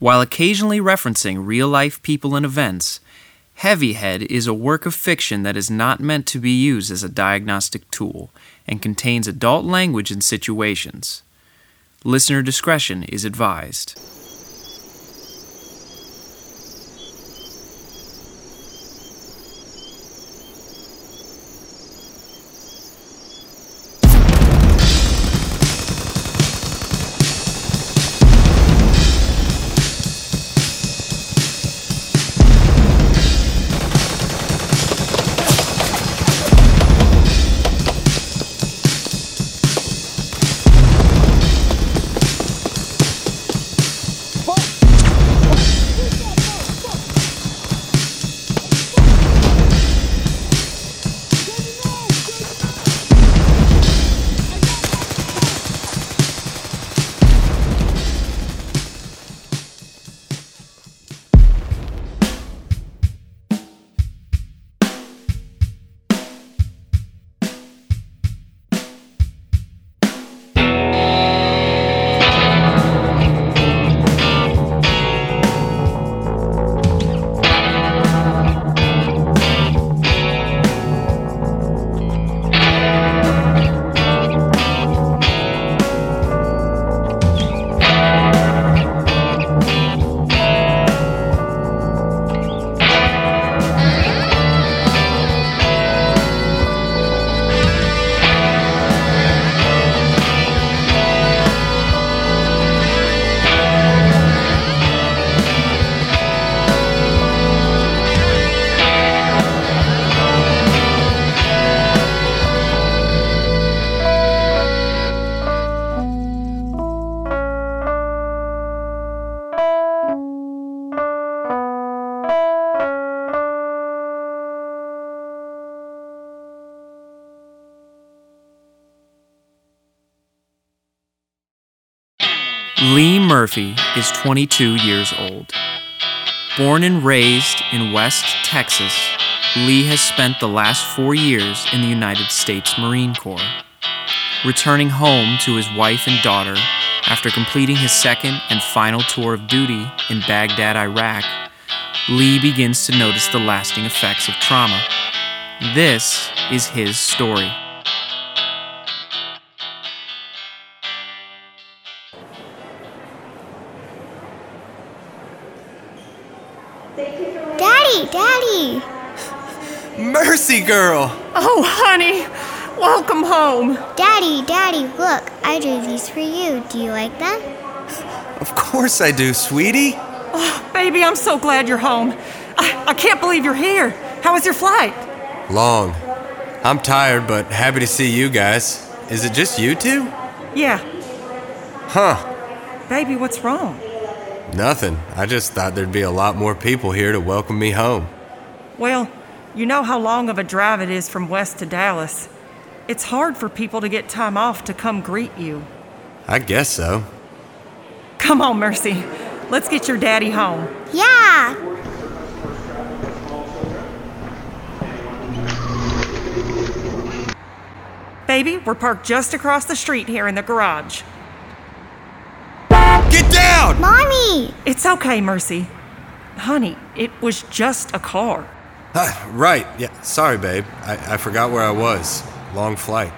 While occasionally referencing real life people and events, Heavyhead is a work of fiction that is not meant to be used as a diagnostic tool and contains adult language and situations. Listener discretion is advised. Murphy is 22 years old. Born and raised in West Texas, Lee has spent the last four years in the United States Marine Corps. Returning home to his wife and daughter after completing his second and final tour of duty in Baghdad, Iraq, Lee begins to notice the lasting effects of trauma. This is his story. Mercy girl! Oh, honey, welcome home. Daddy, Daddy, look, I drew these for you. Do you like them? Of course I do, sweetie. Oh, baby, I'm so glad you're home. I, I can't believe you're here. How was your flight? Long. I'm tired, but happy to see you guys. Is it just you two? Yeah. Huh. Baby, what's wrong? Nothing. I just thought there'd be a lot more people here to welcome me home. Well, you know how long of a drive it is from West to Dallas. It's hard for people to get time off to come greet you. I guess so. Come on, Mercy. Let's get your daddy home. Yeah! Baby, we're parked just across the street here in the garage. Get down! Mommy! It's okay, Mercy. Honey, it was just a car. Ah, right. Yeah. Sorry, babe. I, I forgot where I was. Long flight.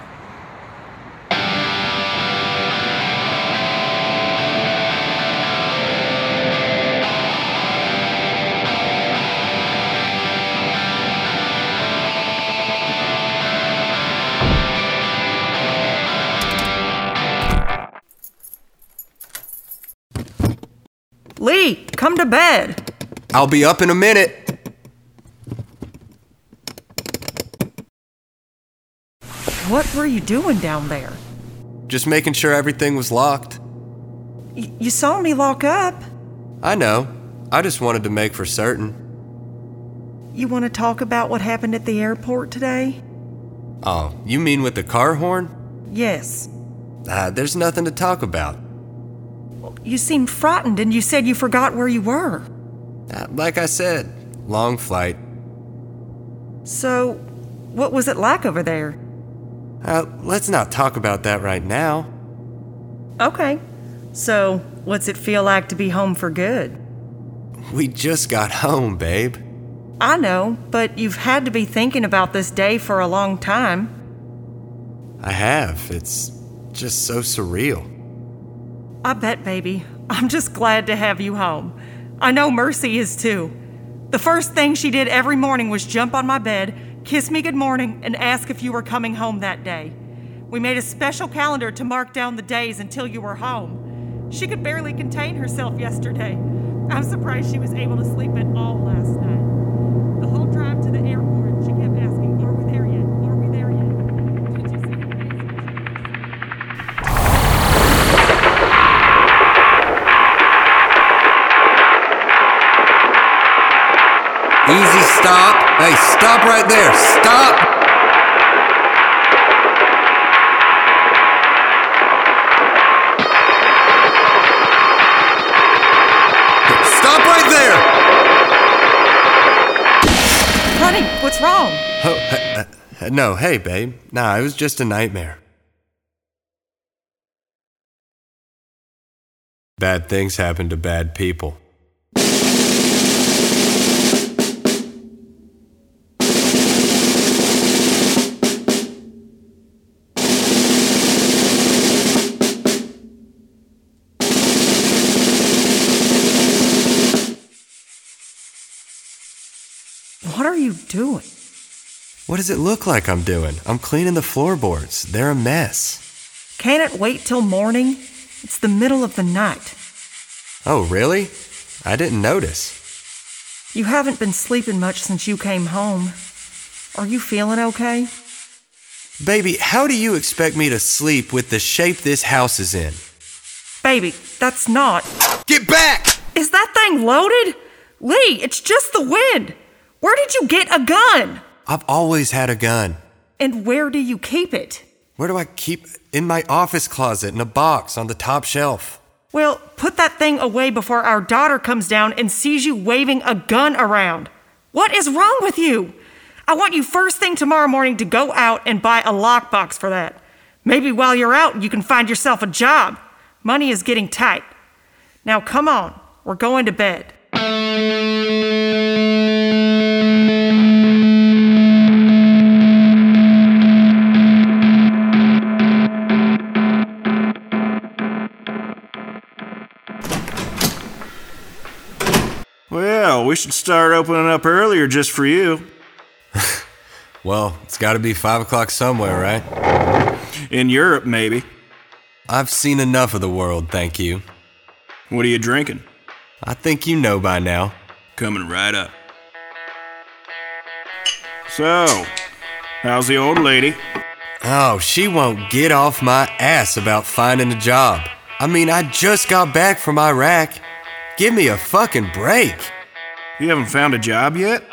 Lee, come to bed. I'll be up in a minute. What were you doing down there? Just making sure everything was locked. Y- you saw me lock up. I know. I just wanted to make for certain. You want to talk about what happened at the airport today? Oh, you mean with the car horn? Yes. Ah, there's nothing to talk about. You seemed frightened and you said you forgot where you were. Ah, like I said, long flight. So, what was it like over there? Uh, let's not talk about that right now. Okay. So, What's it feel like to be home for good? We just got home, babe. I know, but you've had to be thinking about this day for a long time. I have. It's just so surreal. I bet, baby. I'm just glad to have you home. I know Mercy is too. The first thing she did every morning was jump on my bed, kiss me good morning, and ask if you were coming home that day. We made a special calendar to mark down the days until you were home. She could barely contain herself yesterday. I'm surprised she was able to sleep at all last night. Stop right there. Stop. Stop right there. Honey, what's wrong? Oh, uh, uh, no, hey, babe. Nah, it was just a nightmare. Bad things happen to bad people. You doing? What does it look like I'm doing? I'm cleaning the floorboards. They're a mess. Can't it wait till morning? It's the middle of the night. Oh, really? I didn't notice. You haven't been sleeping much since you came home. Are you feeling okay? Baby, how do you expect me to sleep with the shape this house is in? Baby, that's not. Get back! Is that thing loaded? Lee, it's just the wind. Where did you get a gun? I've always had a gun. And where do you keep it? Where do I keep in my office closet in a box on the top shelf? Well, put that thing away before our daughter comes down and sees you waving a gun around. What is wrong with you? I want you first thing tomorrow morning to go out and buy a lockbox for that. Maybe while you're out, you can find yourself a job. Money is getting tight. Now, come on, we're going to bed. We should start opening up earlier just for you. Well, it's gotta be five o'clock somewhere, right? In Europe, maybe. I've seen enough of the world, thank you. What are you drinking? I think you know by now. Coming right up. So, how's the old lady? Oh, she won't get off my ass about finding a job. I mean, I just got back from Iraq. Give me a fucking break. You haven't found a job yet?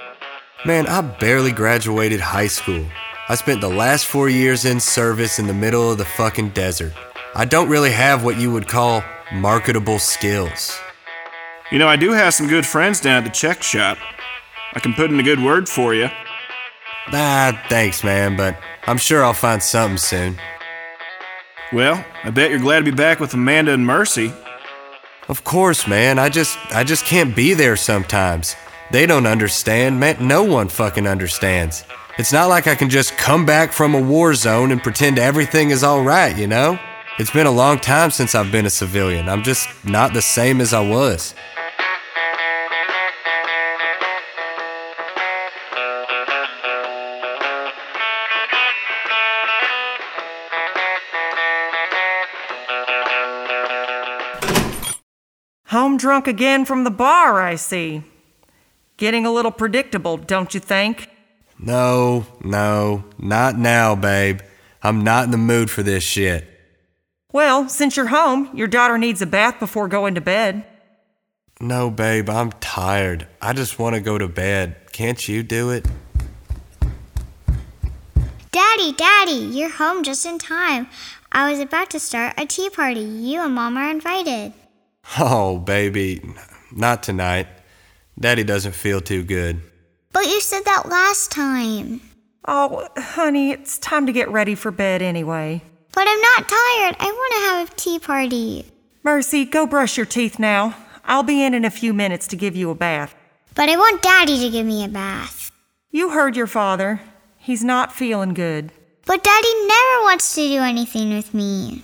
Man, I barely graduated high school. I spent the last four years in service in the middle of the fucking desert. I don't really have what you would call marketable skills. You know, I do have some good friends down at the check shop. I can put in a good word for you. Ah, thanks, man, but I'm sure I'll find something soon. Well, I bet you're glad to be back with Amanda and Mercy. Of course, man. I just I just can't be there sometimes. They don't understand, man. No one fucking understands. It's not like I can just come back from a war zone and pretend everything is all right, you know? It's been a long time since I've been a civilian. I'm just not the same as I was. Home drunk again from the bar, I see. Getting a little predictable, don't you think? No, no, not now, babe. I'm not in the mood for this shit. Well, since you're home, your daughter needs a bath before going to bed. No, babe, I'm tired. I just want to go to bed. Can't you do it? Daddy, Daddy, you're home just in time. I was about to start a tea party. You and Mom are invited. Oh, baby, not tonight. Daddy doesn't feel too good. But you said that last time. Oh, honey, it's time to get ready for bed anyway. But I'm not tired. I want to have a tea party. Mercy, go brush your teeth now. I'll be in in a few minutes to give you a bath. But I want Daddy to give me a bath. You heard your father. He's not feeling good. But Daddy never wants to do anything with me.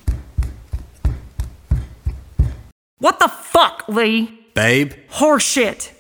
What the fuck, Lee? Babe, Horseshit.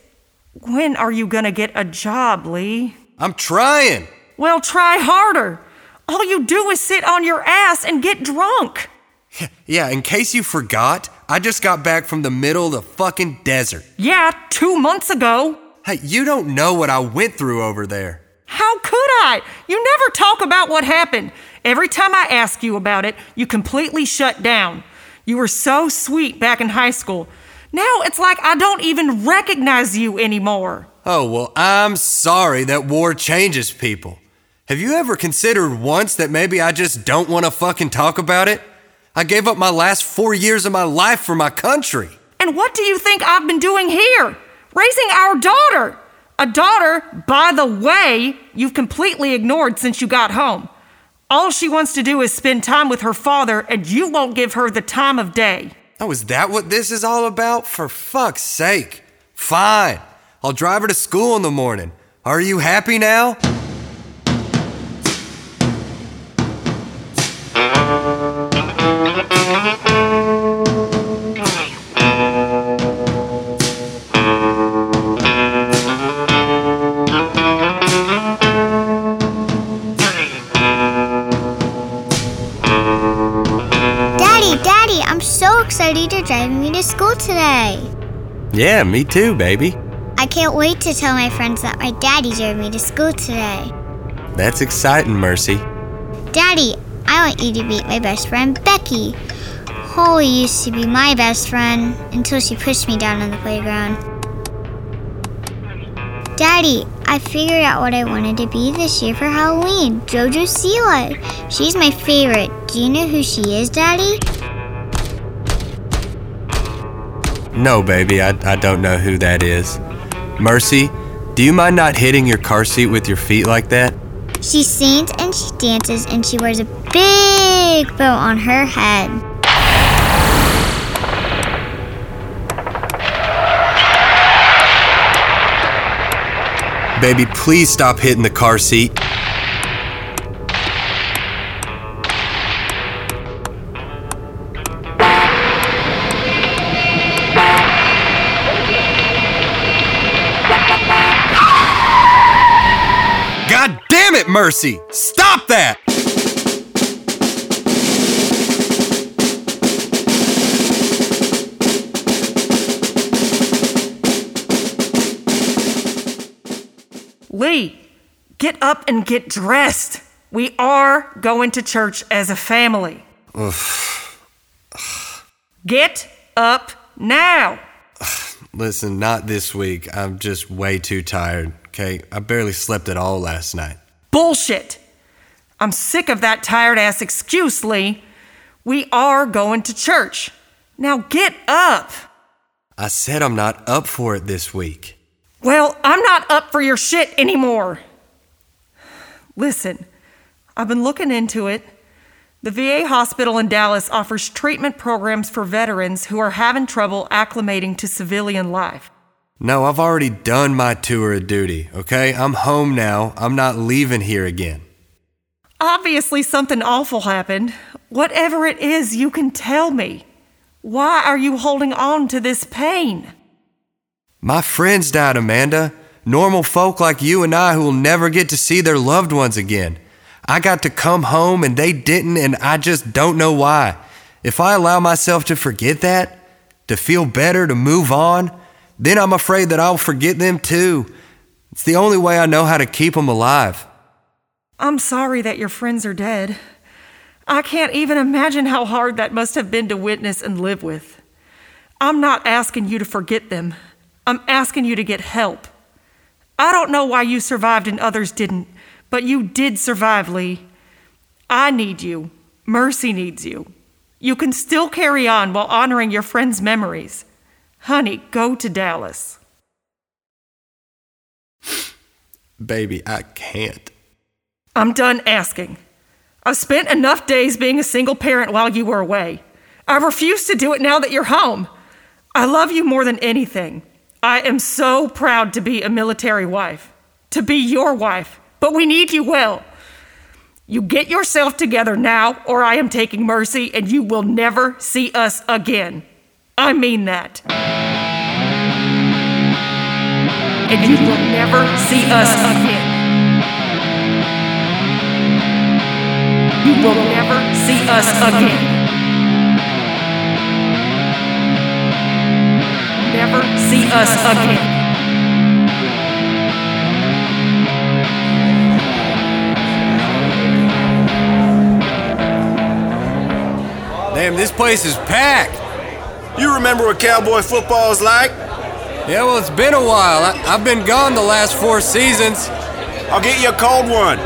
When are you gonna get a job, Lee? I'm trying. Well, try harder. All you do is sit on your ass and get drunk. Yeah, in case you forgot, I just got back from the middle of the fucking desert. Yeah, two months ago. Hey, you don't know what I went through over there. How could I? You never talk about what happened. Every time I ask you about it, you completely shut down. You were so sweet back in high school. Now it's like I don't even recognize you anymore. Oh, well, I'm sorry that war changes people. Have you ever considered once that maybe I just don't want to fucking talk about it? I gave up my last four years of my life for my country. And what do you think I've been doing here? Raising our daughter. A daughter, by the way, you've completely ignored since you got home. All she wants to do is spend time with her father, and you won't give her the time of day. Oh, is that what this is all about? For fuck's sake. Fine. I'll drive her to school in the morning. Are you happy now? Yeah, me too, baby. I can't wait to tell my friends that my daddy drove me to school today. That's exciting, Mercy. Daddy, I want you to meet my best friend, Becky. Holly used to be my best friend until she pushed me down on the playground. Daddy, I figured out what I wanted to be this year for Halloween JoJo Siwa. She's my favorite. Do you know who she is, Daddy? No, baby, I, I don't know who that is. Mercy, do you mind not hitting your car seat with your feet like that? She sings and she dances and she wears a big bow on her head. Baby, please stop hitting the car seat. Mercy! Stop that! Lee, get up and get dressed. We are going to church as a family. get up now. Listen, not this week. I'm just way too tired, okay? I barely slept at all last night. Bullshit. I'm sick of that tired ass excuse, Lee. We are going to church. Now get up. I said I'm not up for it this week. Well, I'm not up for your shit anymore. Listen, I've been looking into it. The VA hospital in Dallas offers treatment programs for veterans who are having trouble acclimating to civilian life. No, I've already done my tour of duty, okay? I'm home now. I'm not leaving here again. Obviously, something awful happened. Whatever it is, you can tell me. Why are you holding on to this pain? My friends died, Amanda. Normal folk like you and I who will never get to see their loved ones again. I got to come home and they didn't, and I just don't know why. If I allow myself to forget that, to feel better, to move on, then I'm afraid that I'll forget them too. It's the only way I know how to keep them alive. I'm sorry that your friends are dead. I can't even imagine how hard that must have been to witness and live with. I'm not asking you to forget them. I'm asking you to get help. I don't know why you survived and others didn't, but you did survive, Lee. I need you. Mercy needs you. You can still carry on while honoring your friends' memories. Honey, go to Dallas. Baby, I can't. I'm done asking. I've spent enough days being a single parent while you were away. I refuse to do it now that you're home. I love you more than anything. I am so proud to be a military wife, to be your wife, but we need you well. You get yourself together now, or I am taking mercy and you will never see us again. I mean that. And you will never see us again. You will never see us again. Never see us again. Damn, this place is packed. You remember what cowboy football is like? Yeah, well, it's been a while. I, I've been gone the last four seasons. I'll get you a cold one.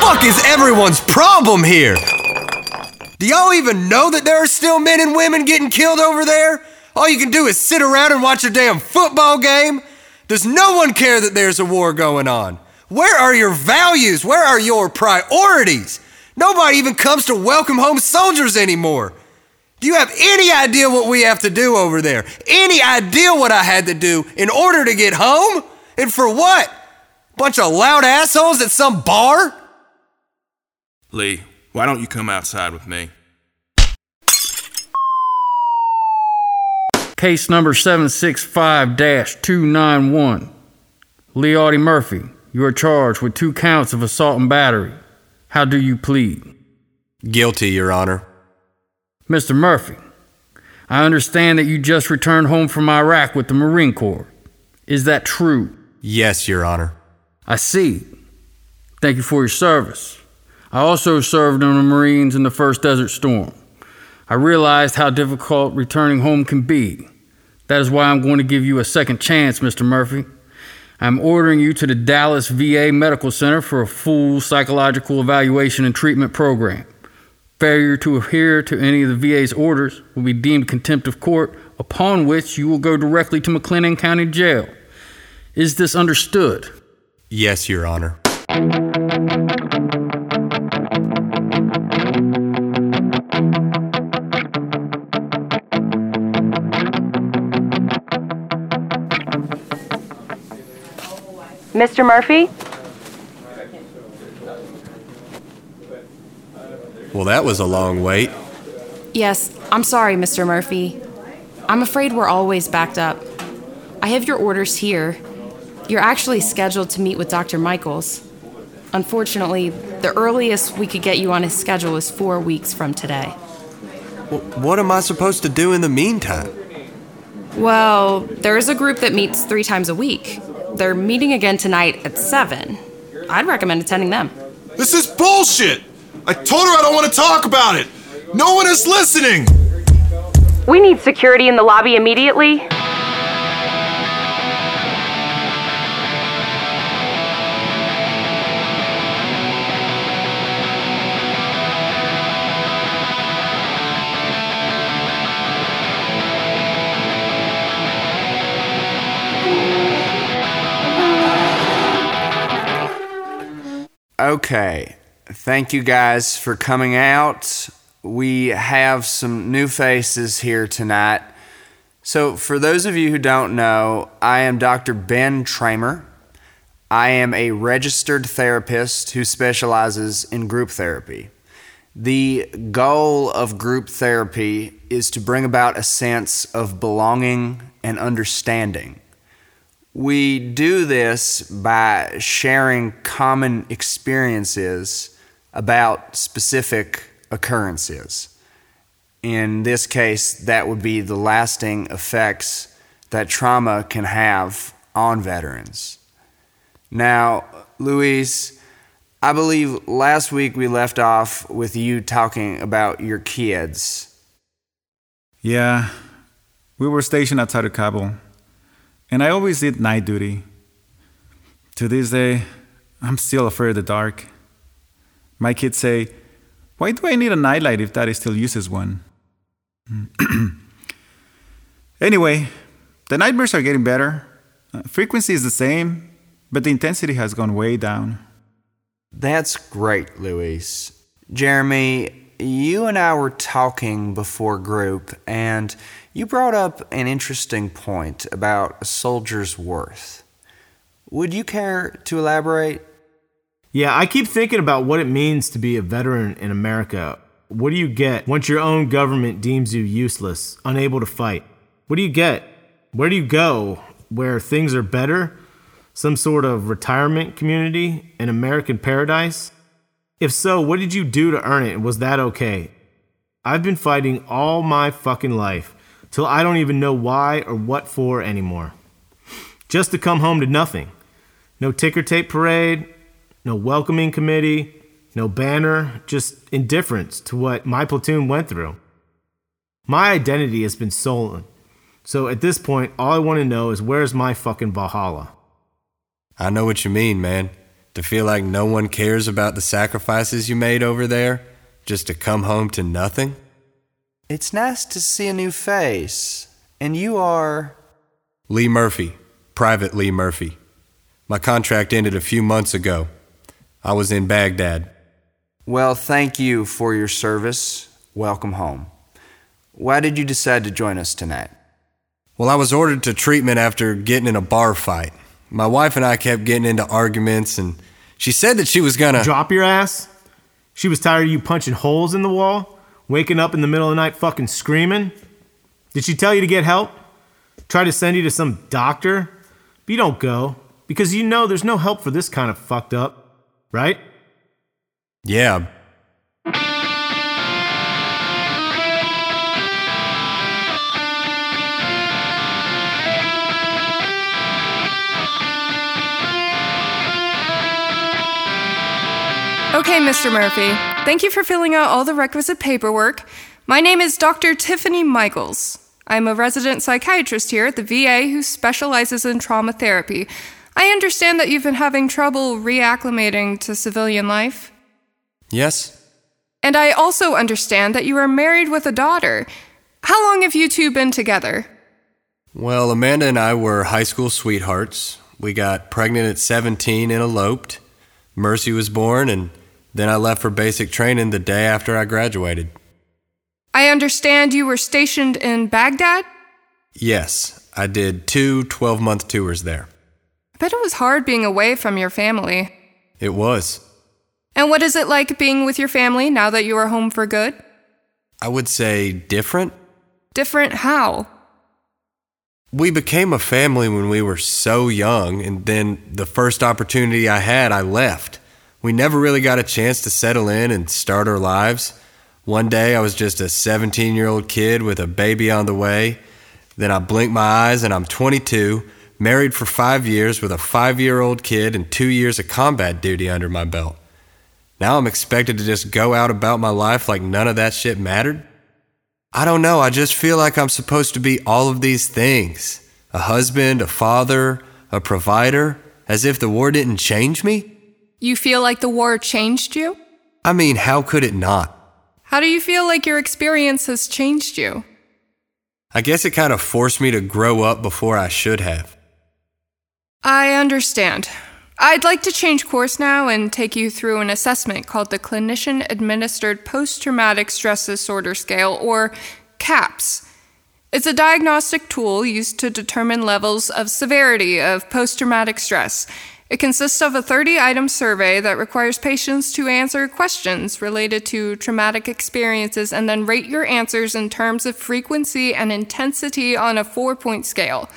Fuck is everyone's problem here? Do y'all even know that there are still men and women getting killed over there? All you can do is sit around and watch a damn football game? Does no one care that there's a war going on? Where are your values? Where are your priorities? Nobody even comes to welcome home soldiers anymore. Do you have any idea what we have to do over there? Any idea what I had to do in order to get home? And for what? Bunch of loud assholes at some bar? Lee, why don't you come outside with me? Case number 765 291. Lee Audie Murphy, you are charged with two counts of assault and battery. How do you plead? Guilty, Your Honor. Mr. Murphy, I understand that you just returned home from Iraq with the Marine Corps. Is that true? Yes, Your Honor. I see. Thank you for your service. I also served in the Marines in the first Desert Storm. I realized how difficult returning home can be. That is why I'm going to give you a second chance, Mr. Murphy. I'm ordering you to the Dallas VA Medical Center for a full psychological evaluation and treatment program. Failure to adhere to any of the VA's orders will be deemed contempt of court, upon which you will go directly to McLennan County Jail. Is this understood? Yes, Your Honor. Mr. Murphy? Well, that was a long wait. Yes, I'm sorry, Mr. Murphy. I'm afraid we're always backed up. I have your orders here. You're actually scheduled to meet with Dr. Michaels. Unfortunately, the earliest we could get you on his schedule is four weeks from today. W- what am I supposed to do in the meantime? Well, there is a group that meets three times a week. They're meeting again tonight at 7. I'd recommend attending them. This is bullshit! I told her I don't want to talk about it! No one is listening! We need security in the lobby immediately. Okay. Thank you guys for coming out. We have some new faces here tonight. So, for those of you who don't know, I am Dr. Ben Tramer. I am a registered therapist who specializes in group therapy. The goal of group therapy is to bring about a sense of belonging and understanding. We do this by sharing common experiences about specific occurrences. In this case, that would be the lasting effects that trauma can have on veterans. Now, Luis, I believe last week we left off with you talking about your kids. Yeah, we were stationed outside of Kabul, and I always did night duty. To this day, I'm still afraid of the dark. My kids say, Why do I need a nightlight if daddy still uses one? anyway, the nightmares are getting better. Uh, frequency is the same, but the intensity has gone way down. That's great, Luis. Jeremy, you and I were talking before group, and you brought up an interesting point about a soldier's worth. Would you care to elaborate? Yeah, I keep thinking about what it means to be a veteran in America. What do you get once your own government deems you useless, unable to fight? What do you get? Where do you go where things are better? Some sort of retirement community, an American paradise? If so, what did you do to earn it was that okay? I've been fighting all my fucking life till I don't even know why or what for anymore. Just to come home to nothing. No ticker tape parade, no welcoming committee, no banner, just indifference to what my platoon went through. My identity has been stolen. So at this point, all I want to know is where's my fucking Valhalla? I know what you mean, man. To feel like no one cares about the sacrifices you made over there, just to come home to nothing? It's nice to see a new face. And you are. Lee Murphy, Private Lee Murphy. My contract ended a few months ago. I was in Baghdad. Well, thank you for your service. Welcome home. Why did you decide to join us tonight? Well, I was ordered to treatment after getting in a bar fight. My wife and I kept getting into arguments, and she said that she was gonna. Drop your ass? She was tired of you punching holes in the wall? Waking up in the middle of the night fucking screaming? Did she tell you to get help? Try to send you to some doctor? But you don't go, because you know there's no help for this kind of fucked up, right? Yeah. Okay, Mr. Murphy. Thank you for filling out all the requisite paperwork. My name is Dr. Tiffany Michaels. I'm a resident psychiatrist here at the VA who specializes in trauma therapy. I understand that you've been having trouble reacclimating to civilian life. Yes? And I also understand that you are married with a daughter. How long have you two been together? Well, Amanda and I were high school sweethearts. We got pregnant at 17 and eloped. Mercy was born, and then I left for basic training the day after I graduated. I understand you were stationed in Baghdad? Yes, I did two 12 month tours there. I bet it was hard being away from your family. It was. And what is it like being with your family now that you are home for good? I would say different. Different how? We became a family when we were so young, and then the first opportunity I had, I left. We never really got a chance to settle in and start our lives. One day I was just a 17 year old kid with a baby on the way. Then I blinked my eyes and I'm 22, married for five years with a five year old kid and two years of combat duty under my belt. Now I'm expected to just go out about my life like none of that shit mattered? I don't know, I just feel like I'm supposed to be all of these things a husband, a father, a provider, as if the war didn't change me? You feel like the war changed you? I mean, how could it not? How do you feel like your experience has changed you? I guess it kind of forced me to grow up before I should have. I understand. I'd like to change course now and take you through an assessment called the Clinician Administered Post Traumatic Stress Disorder Scale, or CAPS. It's a diagnostic tool used to determine levels of severity of post traumatic stress. It consists of a 30 item survey that requires patients to answer questions related to traumatic experiences and then rate your answers in terms of frequency and intensity on a four point scale.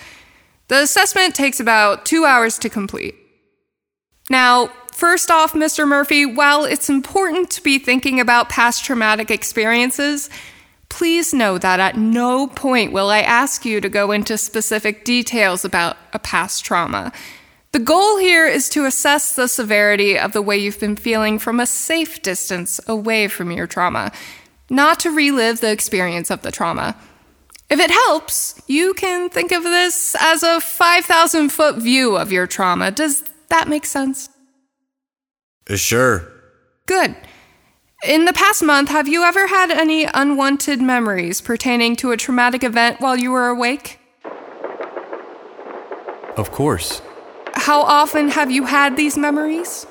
The assessment takes about two hours to complete. Now, first off, Mr. Murphy, while it's important to be thinking about past traumatic experiences, please know that at no point will I ask you to go into specific details about a past trauma. The goal here is to assess the severity of the way you've been feeling from a safe distance away from your trauma, not to relive the experience of the trauma. If it helps, you can think of this as a 5,000 foot view of your trauma. Does that make sense? Uh, Sure. Good. In the past month, have you ever had any unwanted memories pertaining to a traumatic event while you were awake? Of course. How often have you had these memories?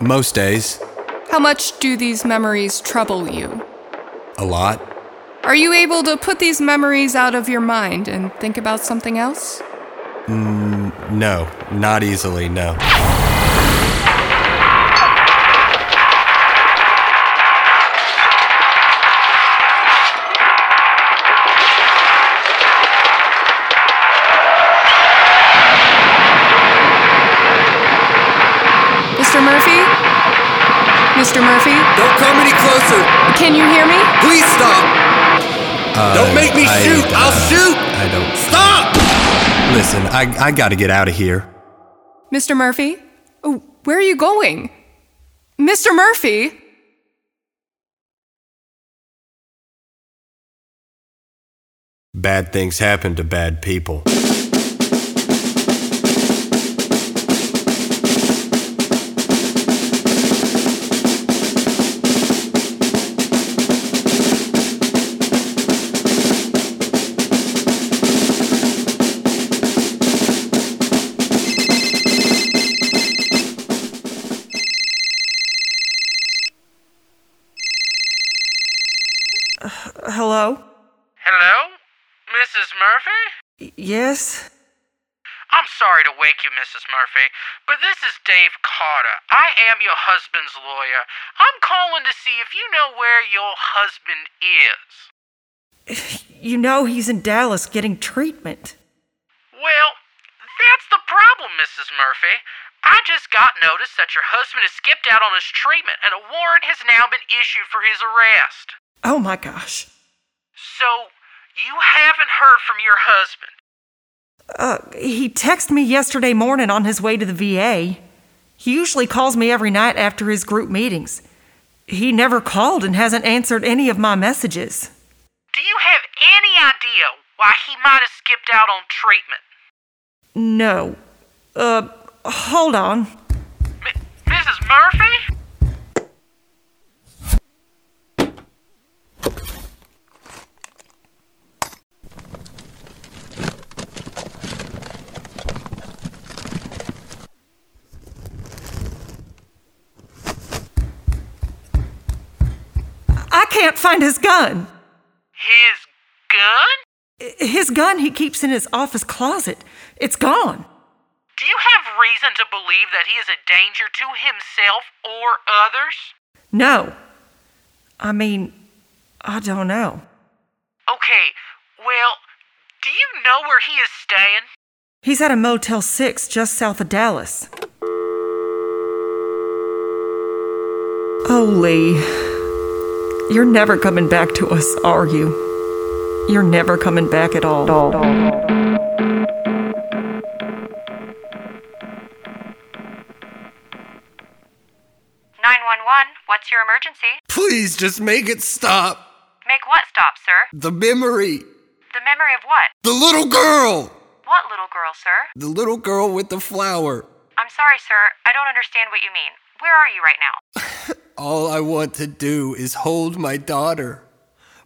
Most days. How much do these memories trouble you? A lot. Are you able to put these memories out of your mind and think about something else? Mm, no, not easily, no. Murphy? Don't come any closer! Can you hear me? Please stop! Don't make me shoot! I'll shoot! I don't. Stop! Listen, I, I gotta get out of here. Mr. Murphy? Oh, where are you going? Mr. Murphy? Bad things happen to bad people. You, Mrs. Murphy, but this is Dave Carter. I am your husband's lawyer. I'm calling to see if you know where your husband is. You know he's in Dallas getting treatment. Well, that's the problem, Mrs. Murphy. I just got notice that your husband has skipped out on his treatment and a warrant has now been issued for his arrest. Oh my gosh. So, you haven't heard from your husband. Uh, he texted me yesterday morning on his way to the VA. He usually calls me every night after his group meetings. He never called and hasn't answered any of my messages. Do you have any idea why he might have skipped out on treatment? No. Uh, hold on. Mrs. Murphy? I can't find his gun. His gun? His gun he keeps in his office closet. It's gone. Do you have reason to believe that he is a danger to himself or others? No. I mean, I don't know. Okay, well, do you know where he is staying? He's at a Motel 6 just south of Dallas. Oh, Lee. You're never coming back to us, are you? You're never coming back at all. 911, what's your emergency? Please just make it stop. Make what stop, sir? The memory. The memory of what? The little girl. What little girl, sir? The little girl with the flower. I'm sorry, sir. I don't understand what you mean. Where are you right now? All I want to do is hold my daughter.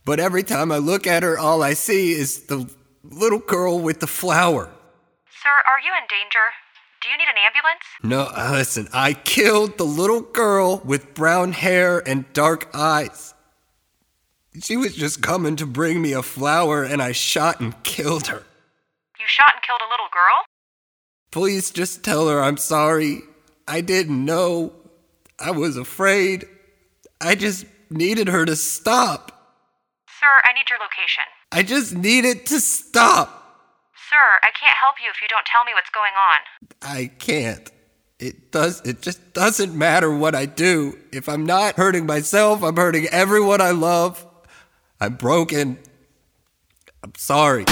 But every time I look at her, all I see is the little girl with the flower. Sir, are you in danger? Do you need an ambulance? No, listen, I killed the little girl with brown hair and dark eyes. She was just coming to bring me a flower, and I shot and killed her. You shot and killed a little girl? Please just tell her I'm sorry. I didn't know. I was afraid. I just needed her to stop. Sir, I need your location. I just needed to stop. Sir, I can't help you if you don't tell me what's going on. I can't. It does it just doesn't matter what I do. If I'm not hurting myself, I'm hurting everyone I love. I'm broken. I'm sorry.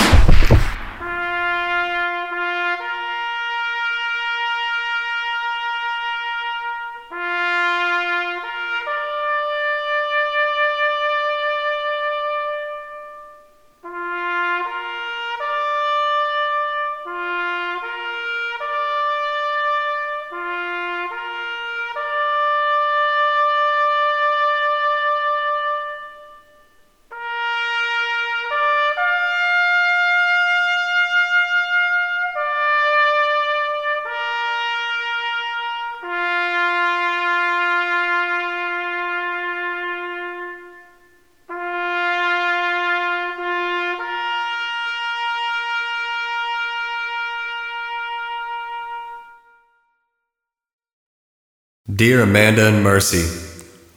Dear Amanda and Mercy,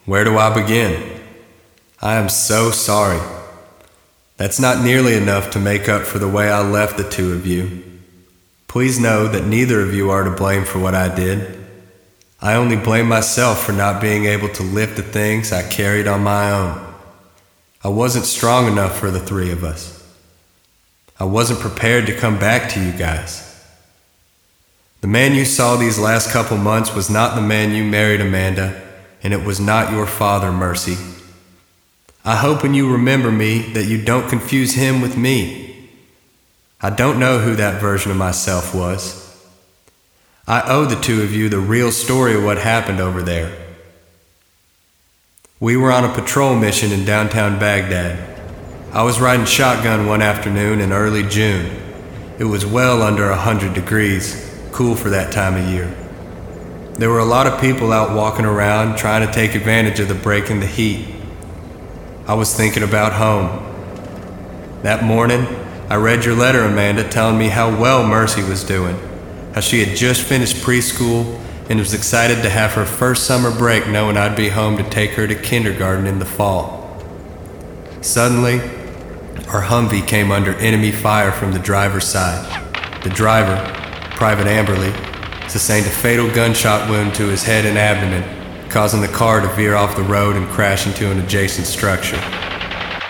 where do I begin? I am so sorry. That's not nearly enough to make up for the way I left the two of you. Please know that neither of you are to blame for what I did. I only blame myself for not being able to lift the things I carried on my own. I wasn't strong enough for the three of us. I wasn't prepared to come back to you guys. The man you saw these last couple months was not the man you married, Amanda, and it was not your father, Mercy. I hope when you remember me that you don't confuse him with me. I don't know who that version of myself was. I owe the two of you the real story of what happened over there. We were on a patrol mission in downtown Baghdad. I was riding shotgun one afternoon in early June. It was well under a hundred degrees cool for that time of year. There were a lot of people out walking around trying to take advantage of the break in the heat. I was thinking about home. That morning, I read your letter, Amanda, telling me how well Mercy was doing, how she had just finished preschool and was excited to have her first summer break knowing I'd be home to take her to kindergarten in the fall. Suddenly, our Humvee came under enemy fire from the driver's side. The driver, Private Amberley, sustained a fatal gunshot wound to his head and abdomen, causing the car to veer off the road and crash into an adjacent structure.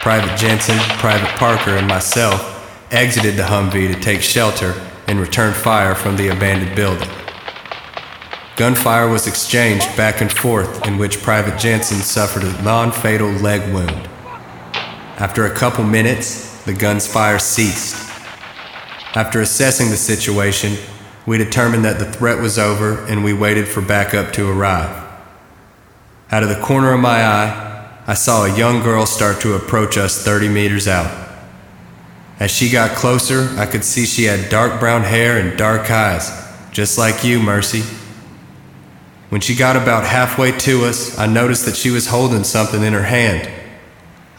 Private Jensen, Private Parker, and myself exited the Humvee to take shelter and return fire from the abandoned building. Gunfire was exchanged back and forth, in which Private Jensen suffered a non fatal leg wound. After a couple minutes, the gun's fire ceased. After assessing the situation, we determined that the threat was over and we waited for backup to arrive. Out of the corner of my eye, I saw a young girl start to approach us 30 meters out. As she got closer, I could see she had dark brown hair and dark eyes, just like you, Mercy. When she got about halfway to us, I noticed that she was holding something in her hand.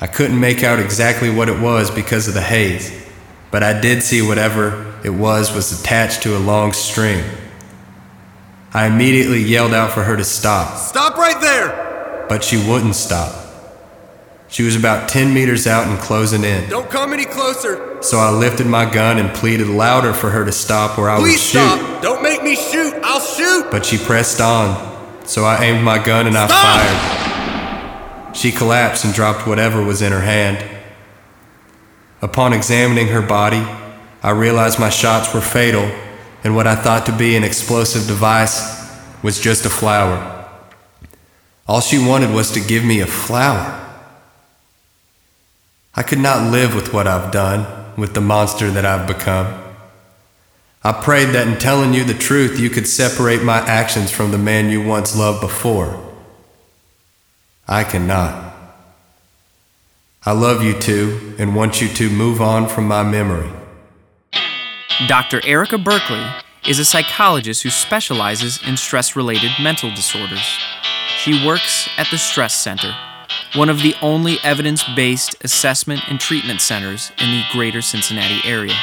I couldn't make out exactly what it was because of the haze, but I did see whatever it was was attached to a long string. I immediately yelled out for her to stop. Stop right there! But she wouldn't stop. She was about 10 meters out and closing in. Don't come any closer. So I lifted my gun and pleaded louder for her to stop or I Please would shoot. Please stop. Don't make me shoot. I'll shoot. But she pressed on, so I aimed my gun and I fired. She collapsed and dropped whatever was in her hand. Upon examining her body, I realized my shots were fatal, and what I thought to be an explosive device was just a flower. All she wanted was to give me a flower. I could not live with what I've done, with the monster that I've become. I prayed that in telling you the truth, you could separate my actions from the man you once loved before. I cannot. I love you two and want you to move on from my memory. Dr. Erica Berkeley is a psychologist who specializes in stress related mental disorders. She works at the Stress Center, one of the only evidence based assessment and treatment centers in the greater Cincinnati area.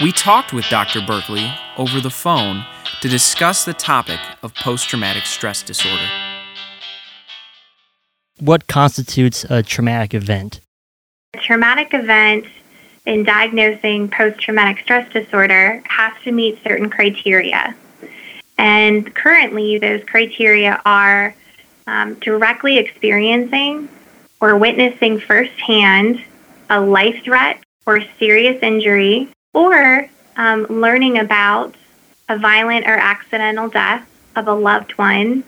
We talked with Dr. Berkeley over the phone to discuss the topic of post traumatic stress disorder. What constitutes a traumatic event? A traumatic event in diagnosing post traumatic stress disorder has to meet certain criteria. And currently, those criteria are um, directly experiencing or witnessing firsthand a life threat or serious injury, or um, learning about a violent or accidental death of a loved one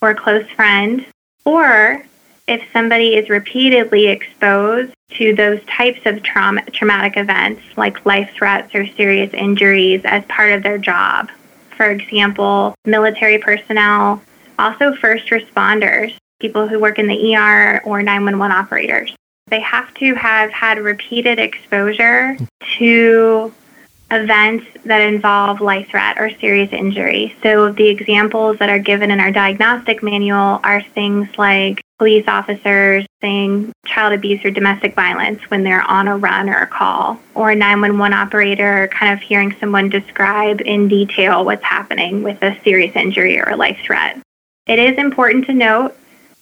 or close friend, or if somebody is repeatedly exposed to those types of trauma, traumatic events like life threats or serious injuries as part of their job. For example, military personnel, also first responders, people who work in the ER or 911 operators. They have to have had repeated exposure to events that involve life threat or serious injury. So the examples that are given in our diagnostic manual are things like police officers saying child abuse or domestic violence when they're on a run or a call, or a 911 operator kind of hearing someone describe in detail what's happening with a serious injury or a life threat. It is important to note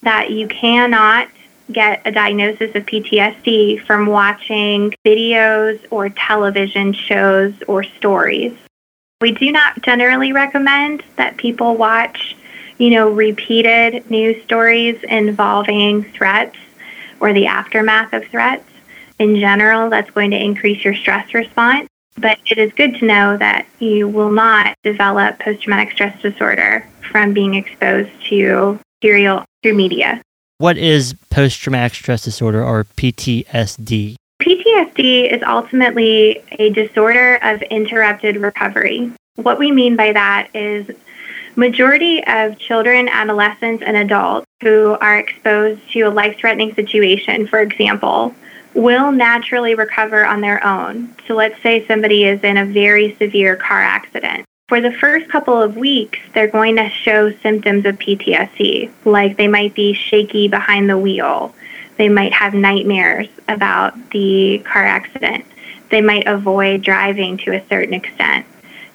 that you cannot get a diagnosis of PTSD from watching videos or television shows or stories. We do not generally recommend that people watch, you know, repeated news stories involving threats or the aftermath of threats. In general, that's going to increase your stress response. But it is good to know that you will not develop post traumatic stress disorder from being exposed to serial through media. What is post traumatic stress disorder or PTSD? PTSD is ultimately a disorder of interrupted recovery. What we mean by that is majority of children, adolescents, and adults who are exposed to a life-threatening situation, for example, will naturally recover on their own. So let's say somebody is in a very severe car accident. For the first couple of weeks, they're going to show symptoms of PTSD, like they might be shaky behind the wheel. They might have nightmares about the car accident. They might avoid driving to a certain extent.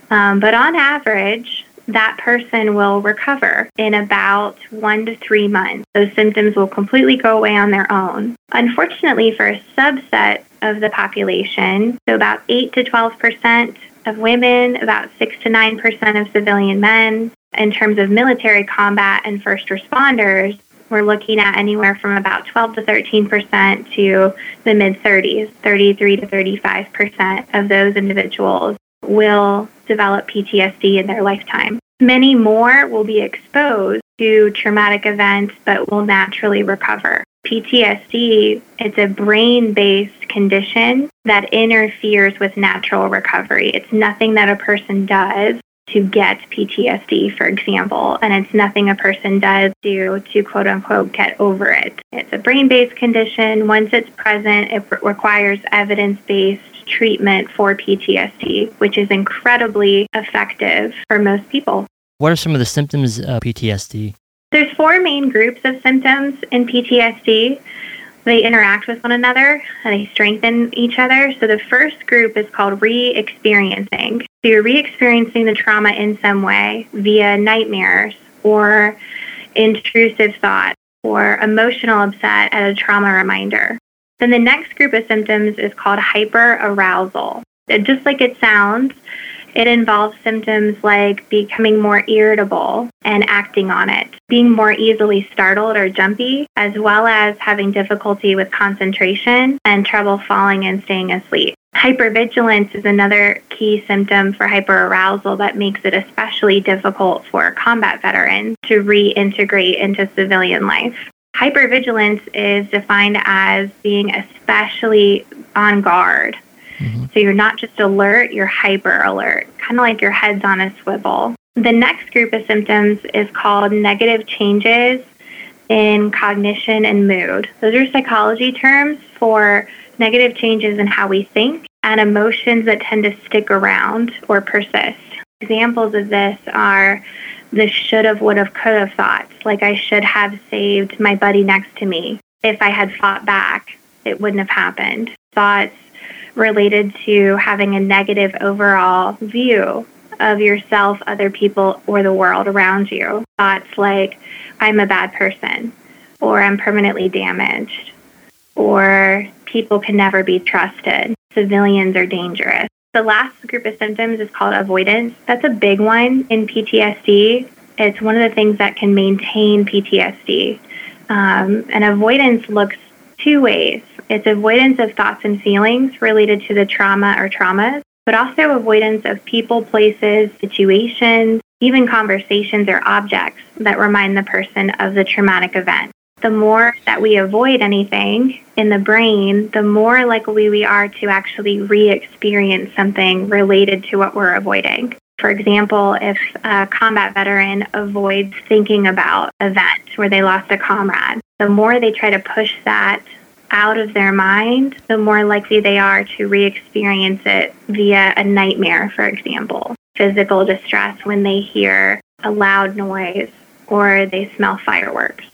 Um, but on average, that person will recover in about one to three months. Those symptoms will completely go away on their own. Unfortunately, for a subset of the population, so about 8 to 12 percent of women, about 6 to 9% of civilian men. In terms of military combat and first responders, we're looking at anywhere from about 12 to 13% to the mid 30s, 33 to 35% of those individuals will develop PTSD in their lifetime. Many more will be exposed to traumatic events but will naturally recover. PTSD, it's a brain based condition that interferes with natural recovery. It's nothing that a person does to get PTSD, for example, and it's nothing a person does to, to quote unquote get over it. It's a brain based condition. Once it's present, it requires evidence based treatment for PTSD, which is incredibly effective for most people. What are some of the symptoms of PTSD? There's four main groups of symptoms in PTSD. They interact with one another and they strengthen each other. So the first group is called re experiencing. So you're re experiencing the trauma in some way via nightmares or intrusive thoughts or emotional upset at a trauma reminder. Then the next group of symptoms is called hyperarousal. Just like it sounds, it involves symptoms like becoming more irritable and acting on it, being more easily startled or jumpy, as well as having difficulty with concentration and trouble falling and staying asleep. Hypervigilance is another key symptom for hyperarousal that makes it especially difficult for combat veterans to reintegrate into civilian life. Hypervigilance is defined as being especially on guard Mm-hmm. So you're not just alert, you're hyper alert, kind of like your head's on a swivel. The next group of symptoms is called negative changes in cognition and mood. Those are psychology terms for negative changes in how we think and emotions that tend to stick around or persist. Examples of this are the should have, would have, could have thoughts, like I should have saved my buddy next to me. If I had fought back, it wouldn't have happened. Thoughts related to having a negative overall view of yourself, other people, or the world around you. Thoughts like, I'm a bad person, or I'm permanently damaged, or people can never be trusted. civilians are dangerous. The last group of symptoms is called avoidance. That's a big one in PTSD. It's one of the things that can maintain PTSD. Um, and avoidance looks two ways it's avoidance of thoughts and feelings related to the trauma or traumas, but also avoidance of people, places, situations, even conversations or objects that remind the person of the traumatic event. The more that we avoid anything in the brain, the more likely we are to actually re experience something related to what we're avoiding. For example, if a combat veteran avoids thinking about events where they lost a comrade, the more they try to push that out of their mind, the more likely they are to re experience it via a nightmare, for example. Physical distress when they hear a loud noise or they smell fireworks.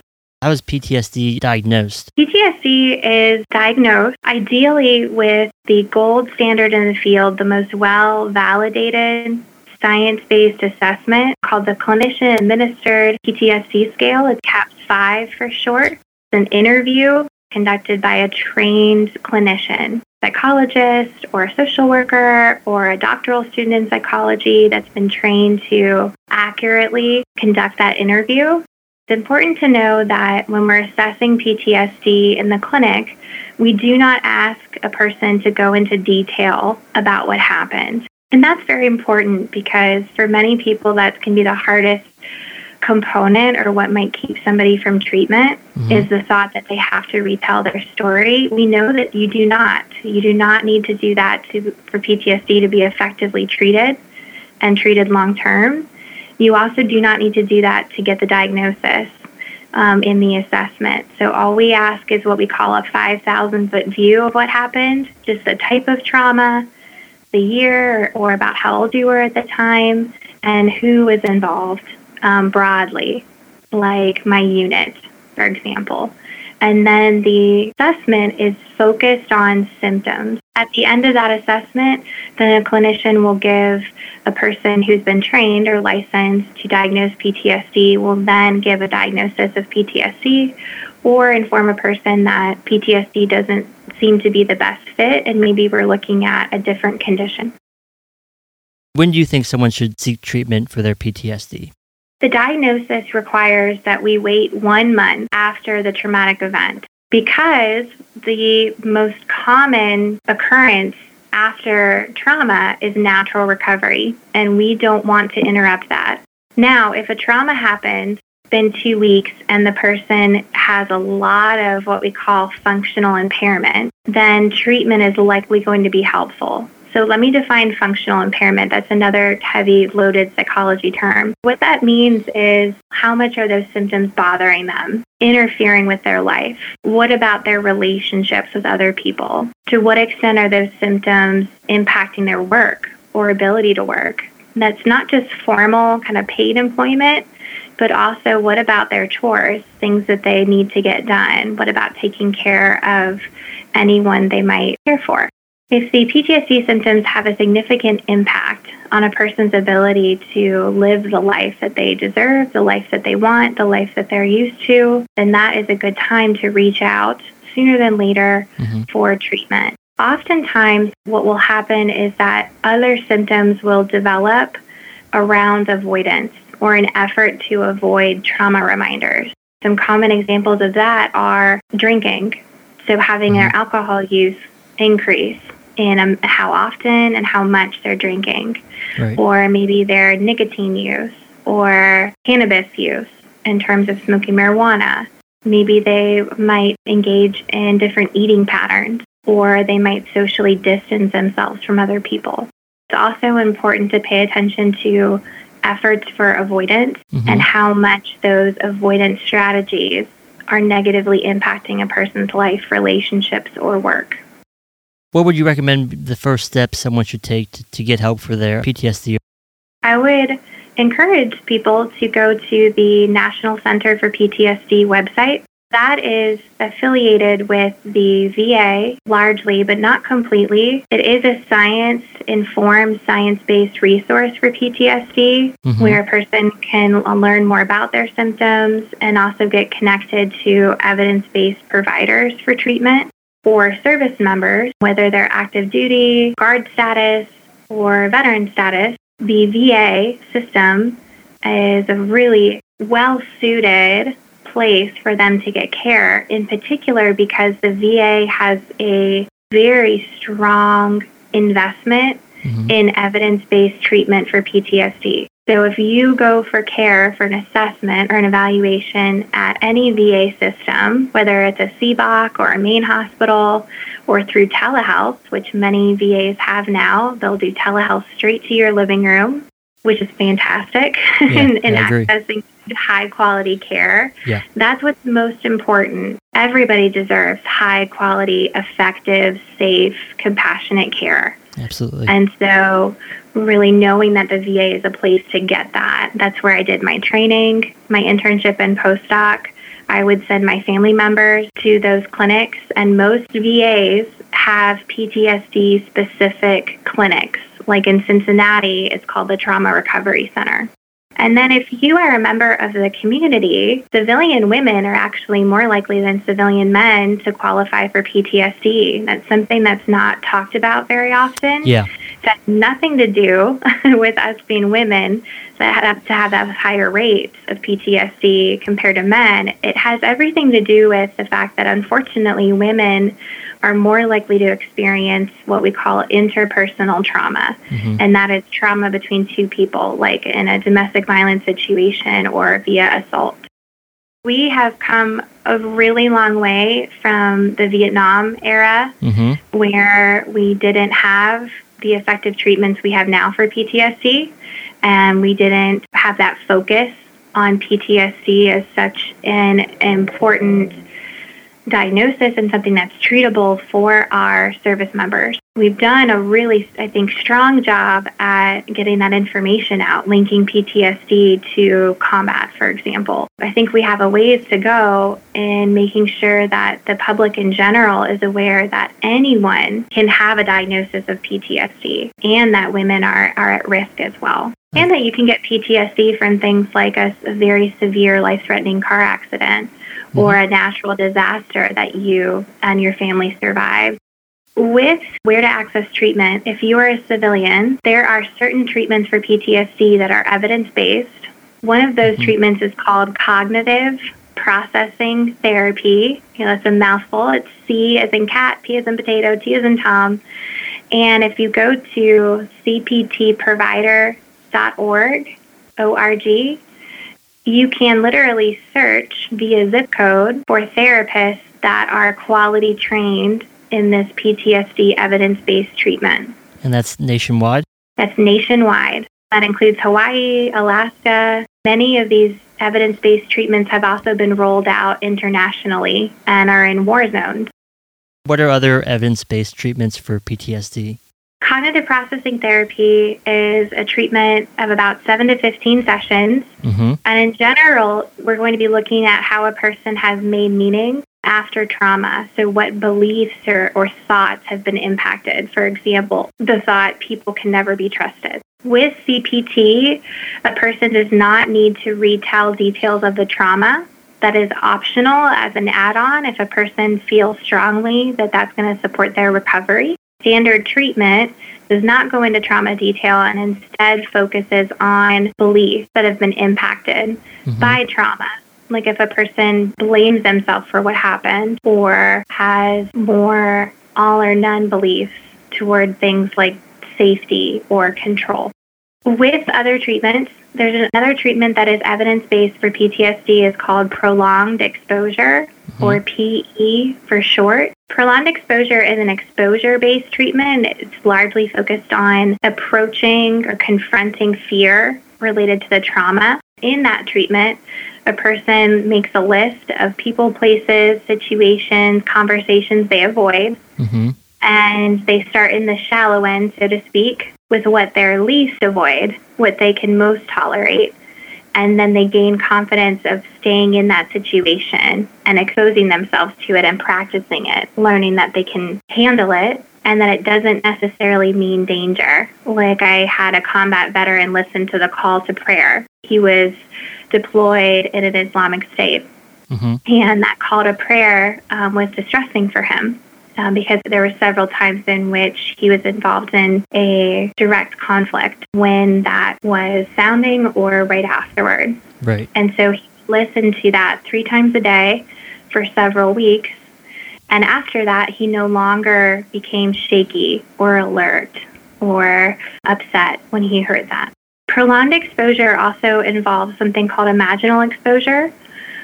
How is PTSD diagnosed? PTSD is diagnosed ideally with the gold standard in the field, the most well validated science based assessment called the Clinician Administered PTSD Scale. It's CAPS 5 for short. It's an interview conducted by a trained clinician, psychologist or a social worker or a doctoral student in psychology that's been trained to accurately conduct that interview. It's important to know that when we're assessing PTSD in the clinic, we do not ask a person to go into detail about what happened. And that's very important because for many people, that can be the hardest component or what might keep somebody from treatment mm-hmm. is the thought that they have to retell their story. We know that you do not. You do not need to do that to, for PTSD to be effectively treated and treated long term. You also do not need to do that to get the diagnosis um, in the assessment. So all we ask is what we call a 5,000 foot view of what happened, just the type of trauma, the year, or about how old you were at the time, and who was involved um, broadly, like my unit, for example. And then the assessment is focused on symptoms. At the end of that assessment, then a clinician will give a person who's been trained or licensed to diagnose PTSD, will then give a diagnosis of PTSD or inform a person that PTSD doesn't seem to be the best fit and maybe we're looking at a different condition. When do you think someone should seek treatment for their PTSD? The diagnosis requires that we wait one month after the traumatic event because the most common occurrence after trauma is natural recovery, and we don't want to interrupt that. Now, if a trauma happened, been two weeks, and the person has a lot of what we call functional impairment, then treatment is likely going to be helpful. So let me define functional impairment. That's another heavy loaded psychology term. What that means is how much are those symptoms bothering them, interfering with their life? What about their relationships with other people? To what extent are those symptoms impacting their work or ability to work? That's not just formal kind of paid employment, but also what about their chores, things that they need to get done? What about taking care of anyone they might care for? If the PTSD symptoms have a significant impact on a person's ability to live the life that they deserve, the life that they want, the life that they're used to, then that is a good time to reach out sooner than later mm-hmm. for treatment. Oftentimes, what will happen is that other symptoms will develop around avoidance or an effort to avoid trauma reminders. Some common examples of that are drinking, so having their mm-hmm. alcohol use increase in um, how often and how much they're drinking, right. or maybe their nicotine use or cannabis use in terms of smoking marijuana. Maybe they might engage in different eating patterns, or they might socially distance themselves from other people. It's also important to pay attention to efforts for avoidance mm-hmm. and how much those avoidance strategies are negatively impacting a person's life, relationships, or work. What would you recommend the first step someone should take to, to get help for their PTSD? I would encourage people to go to the National Center for PTSD website. That is affiliated with the VA largely, but not completely. It is a science informed, science based resource for PTSD mm-hmm. where a person can learn more about their symptoms and also get connected to evidence based providers for treatment. For service members, whether they're active duty, guard status, or veteran status, the VA system is a really well suited place for them to get care, in particular because the VA has a very strong investment Mm-hmm. in evidence based treatment for PTSD. So if you go for care for an assessment or an evaluation at any VA system, whether it's a CBOC or a main hospital or through telehealth, which many VAs have now, they'll do telehealth straight to your living room, which is fantastic in, in I accessing high quality care. Yeah. That's what's most important. Everybody deserves high quality, effective, safe, compassionate care. Absolutely. And so, really knowing that the VA is a place to get that, that's where I did my training, my internship, and postdoc. I would send my family members to those clinics, and most VAs have PTSD specific clinics. Like in Cincinnati, it's called the Trauma Recovery Center. And then, if you are a member of the community, civilian women are actually more likely than civilian men to qualify for PTSD. That's something that's not talked about very often. Yeah. It has nothing to do with us being women that have to have that higher rates of PTSD compared to men. It has everything to do with the fact that unfortunately women are more likely to experience what we call interpersonal trauma. And that is trauma between two people, like in a domestic violence situation or via assault. We have come a really long way from the Vietnam era Mm-hmm. where we didn't have the effective treatments we have now for PTSD, and we didn't have that focus on PTSD as such an important diagnosis and something that's treatable for our service members. We've done a really, I think, strong job at getting that information out, linking PTSD to combat, for example. I think we have a ways to go in making sure that the public in general is aware that anyone can have a diagnosis of PTSD and that women are, are at risk as well. And that you can get PTSD from things like a, a very severe life threatening car accident Mm-hmm. or a natural disaster that you and your family survived. With where to access treatment, if you are a civilian, there are certain treatments for PTSD that are evidence based. One of those mm-hmm. treatments is called cognitive processing therapy. You know, it's a mouthful. It's C as in cat, P as in potato, T as in Tom. And if you go to cptprovider.org, O-R-G, you can literally search via zip code for therapists that are quality trained in this PTSD evidence based treatment. And that's nationwide? That's nationwide. That includes Hawaii, Alaska. Many of these evidence based treatments have also been rolled out internationally and are in war zones. What are other evidence based treatments for PTSD? Cognitive processing therapy is a treatment of about 7 to 15 sessions. Mm-hmm. And in general, we're going to be looking at how a person has made meaning after trauma. So, what beliefs or, or thoughts have been impacted. For example, the thought people can never be trusted. With CPT, a person does not need to retell details of the trauma. That is optional as an add on if a person feels strongly that that's going to support their recovery. Standard treatment does not go into trauma detail and instead focuses on beliefs that have been impacted mm-hmm. by trauma. Like if a person blames themselves for what happened or has more all or none beliefs toward things like safety or control. With other treatments, there's another treatment that is evidence based for PTSD is called prolonged exposure mm-hmm. or PE for short. Prolonged exposure is an exposure based treatment. It's largely focused on approaching or confronting fear related to the trauma. In that treatment, a person makes a list of people, places, situations, conversations they avoid, Mm-hmm. and they start in the shallow end, so to speak, with what they're least avoid, what they can most tolerate. And then they gain confidence of staying in that situation and exposing themselves to it and practicing it, learning that they can handle it and that it doesn't necessarily mean danger. Like I had a combat veteran listen to the call to prayer. He was deployed in an Islamic state Mm-hmm. and that call to prayer um, was distressing for him. Um, because there were several times in which he was involved in a direct conflict when that was sounding or right afterward. Right. And so he listened to that three times a day for several weeks. And after that, he no longer became shaky or alert or upset when he heard that. Prolonged exposure also involves something called imaginal exposure,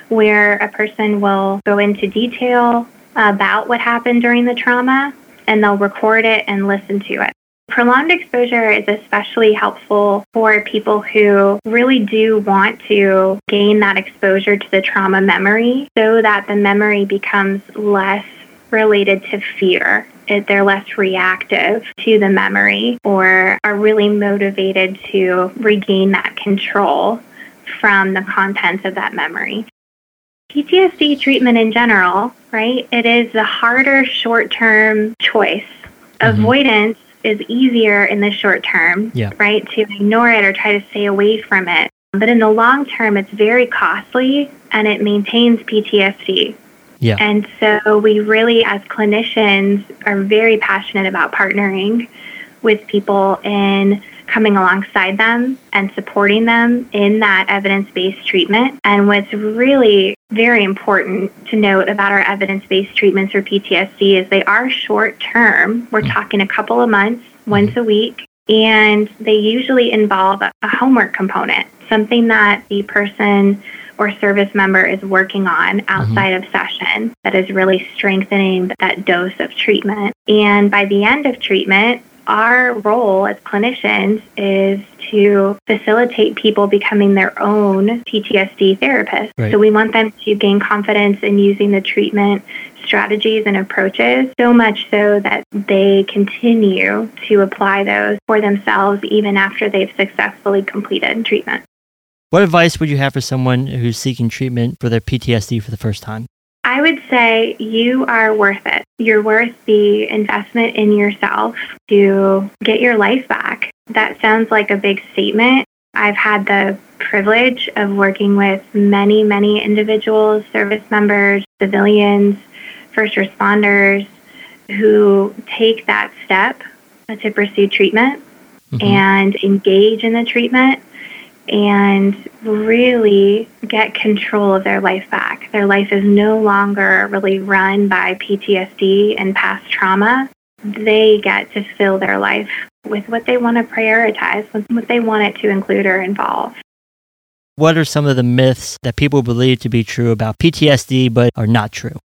where a person will go into detail about what happened during the trauma and they'll record it and listen to it. Prolonged exposure is especially helpful for people who really do want to gain that exposure to the trauma memory so that the memory becomes less related to fear. They're less reactive to the memory or are really motivated to regain that control from the contents of that memory. PTSD treatment in general, right? It is the harder short term choice. Mm-hmm. Avoidance is easier in the short term, Yeah. right? To ignore it or try to stay away from it. But in the long term, it's very costly and it maintains PTSD. Yeah. And so we really, as clinicians, are very passionate about partnering with people in coming alongside them and supporting them in that evidence based treatment. And what's really very important to note about our evidence based treatments for PTSD is they are short term. We're mm-hmm. talking a couple of months, mm-hmm. once a week, and they usually involve a a homework component, something that the person or service member is working on outside mm-hmm. of session that is really strengthening that dose of treatment. And by the end of treatment, our role as clinicians is to facilitate people becoming their own PTSD therapists. Right. So we want them to gain confidence in using the treatment strategies and approaches so much so that they continue to apply those for themselves even after they've successfully completed treatment. What advice would you have for someone who's seeking treatment for their PTSD for the first time? I would say you are worth it. You're worth the investment in yourself to get your life back. That sounds like a big statement. I've had the privilege of working with many, many individuals, service members, civilians, first responders who take that step to pursue treatment mm-hmm. and engage in the treatment and really get control of their life back. Their life is no longer really run by PTSD and past trauma. They get to fill their life with what they want to prioritize, with what they want it to include or involve. What are some of the myths that people believe to be true about PTSD but are not true?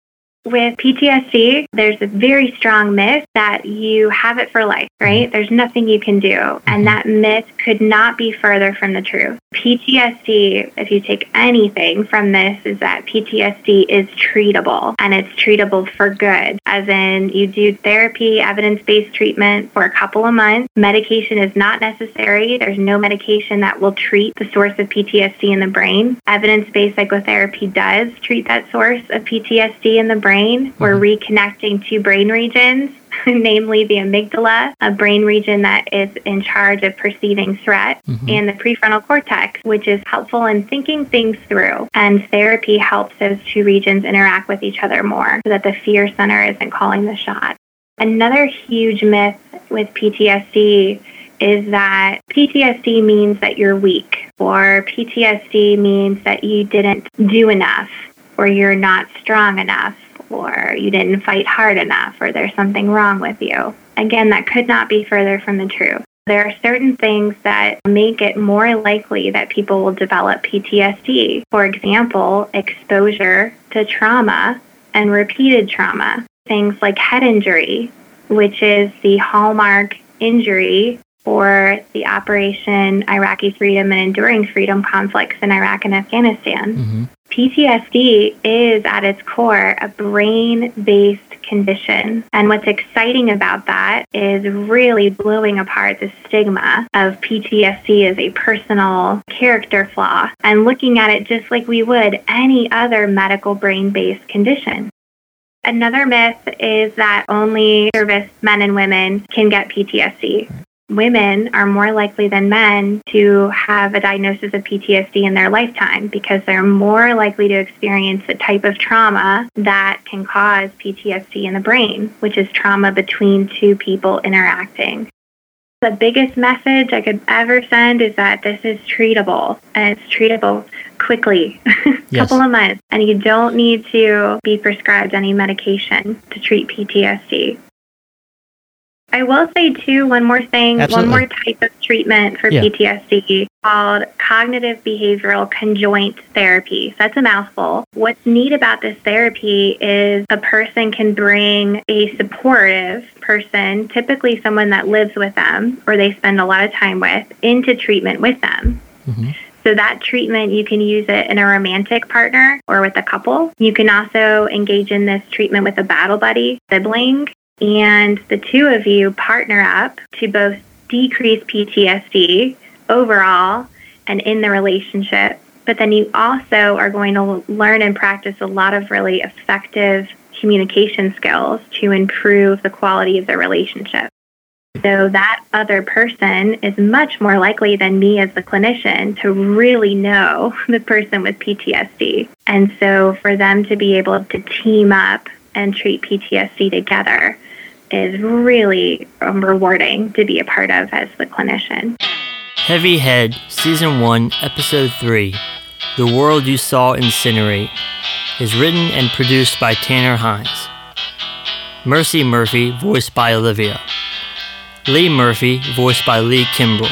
With PTSD, there's a very strong myth that you have it for life, right? Mm-hmm. There's nothing you can do. And mm-hmm. that myth could not be further from the truth. PTSD, if you take anything from this, is that PTSD is treatable and it's treatable for good. As in, you do therapy, evidence based treatment for a couple of months. Medication is not necessary. There's no medication that will treat the source of PTSD in the brain. Evidence based psychotherapy does treat that source of PTSD in the brain. We're mm-hmm. reconnecting two brain regions, namely the amygdala, a brain region that is in charge of perceiving threat, mm-hmm. and the prefrontal cortex, which is helpful in thinking things through. And therapy helps those two regions interact with each other more so that the fear center isn't calling the shot. Another huge myth with PTSD is that PTSD means that you're weak, or PTSD means that you didn't do enough, or you're not strong enough, or you didn't fight hard enough, or there's something wrong with you. Again, that could not be further from the truth. There are certain things that make it more likely that people will develop PTSD. For example, exposure to trauma and repeated trauma. Things like head injury, which is the hallmark injury for the Operation Iraqi Freedom and Enduring Freedom conflicts in Iraq and Afghanistan. Mm-hmm. PTSD is at its core a brain based condition. And what's exciting about that is really blowing apart the stigma of PTSD as a personal character flaw and looking at it just like we would any other medical brain based condition. Another myth is that only service men and women can get PTSD. Women are more likely than men to have a diagnosis of PTSD in their lifetime because they're more likely to experience a type of trauma that can cause PTSD in the brain, which is trauma between two people interacting. The biggest message I could ever send is that this is treatable and it's treatable quickly, a Yes. couple of months, and you don't need to be prescribed any medication to treat PTSD. I will say too one more thing, Absolutely. one more type of treatment for Yeah. PTSD called cognitive behavioral conjoint therapy. So that's a mouthful. What's neat about this therapy is a person can bring a supportive person, typically someone that lives with them or they spend a lot of time with, into treatment with them. Mm-hmm. So that treatment, you can use it in a romantic partner or with a couple. You can also engage in this treatment with a battle buddy, sibling, and the two of you partner up to both decrease PTSD overall and in the relationship. But then you also are going to learn and practice a lot of really effective communication skills to improve the quality of the relationship. So that other person is much more likely than me as the clinician to really know the person with PTSD. And so for them to be able to team up and treat PTSD together is really um, rewarding to be a part of as the clinician. Heavy Head, Season 1, Episode 3 The World You Saw Incinerate is written and produced by Tanner Hinds. Mercy Murphy, voiced by Olivia. Lee Murphy, voiced by Lee Kimbrell.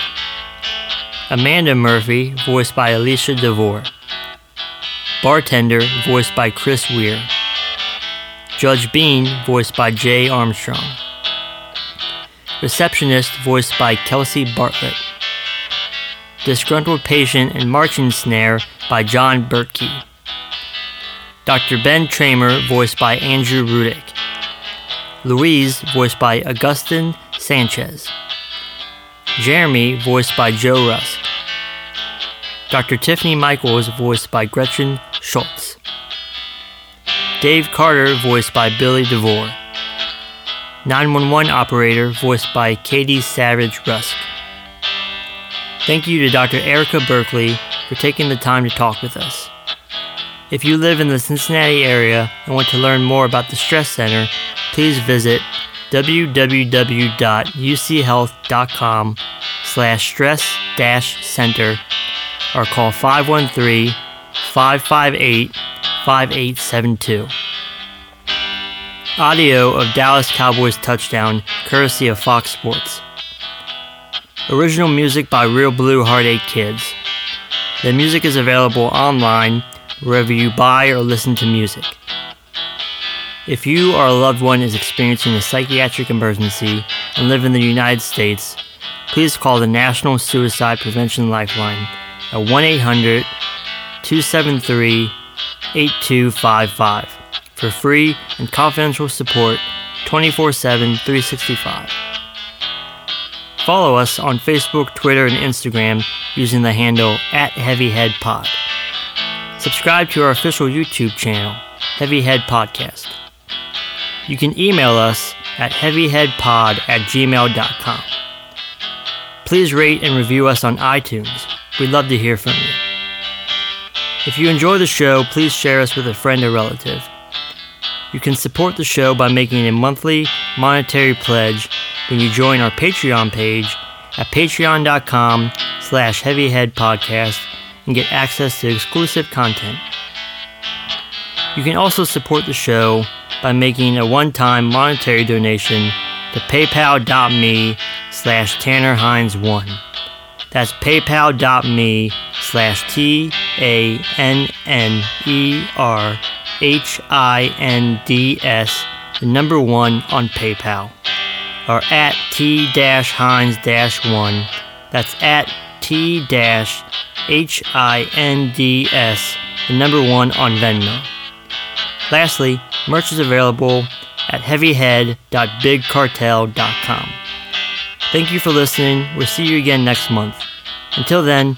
Amanda Murphy, voiced by Alicia DeVore. Bartender, voiced by Chris Weir. Judge Bean, voiced by Jay Armstrong. Receptionist, voiced by Kelsey Bartlett. Disgruntled Patient and Marching Snare by John Bertkey. Dr. Ben Tramer, voiced by Andrew Rudick. Luis, voiced by Augustin Sanchez. Jeremy, voiced by Joe Rusk. Dr. Tiffany Michaels, voiced by Gretchen Schultz. Dave Carter, voiced by Billy DeVore. 911 operator, voiced by Katie Savage Rusk. Thank you to Dr. Erica Berkeley for taking the time to talk with us. If you live in the Cincinnati area and want to learn more about the Stress Center, please visit www.uchealth.com slash stress dash center or call 513-558-5872. Audio of Dallas Cowboys touchdown courtesy of Fox Sports. Original music by Real Blue Heartache Kids. The music is available online wherever you buy or listen to music. If you or a loved one is experiencing a psychiatric emergency and live in the United States, please call the National Suicide Prevention Lifeline at 1 800 273 8255 for free and confidential support 24 7 365. Follow us on Facebook, Twitter, and Instagram using the handle at HeavyHeadPod. Subscribe to our official YouTube channel, Heavyhead Podcast. You can email us at heavyheadpod at gmail.com. Please rate and review us on iTunes. We'd love to hear from you. If you enjoy the show, please share us with a friend or relative. You can support the show by making a monthly monetary pledge when you join our Patreon page at patreon.com slash heavyheadpodcast and get access to exclusive content. You can also support the show by making a one-time monetary donation to paypal.me slash Tanner Hinds 1. That's paypal.me slash T A N N E R H I N D S, the number one on PayPal. Or at T Hinds 1. That's at T H I N D S, the number one on Venmo. Lastly, merch is available at heavyhead.bigcartel.com. Thank you for listening. We'll see you again next month. Until then,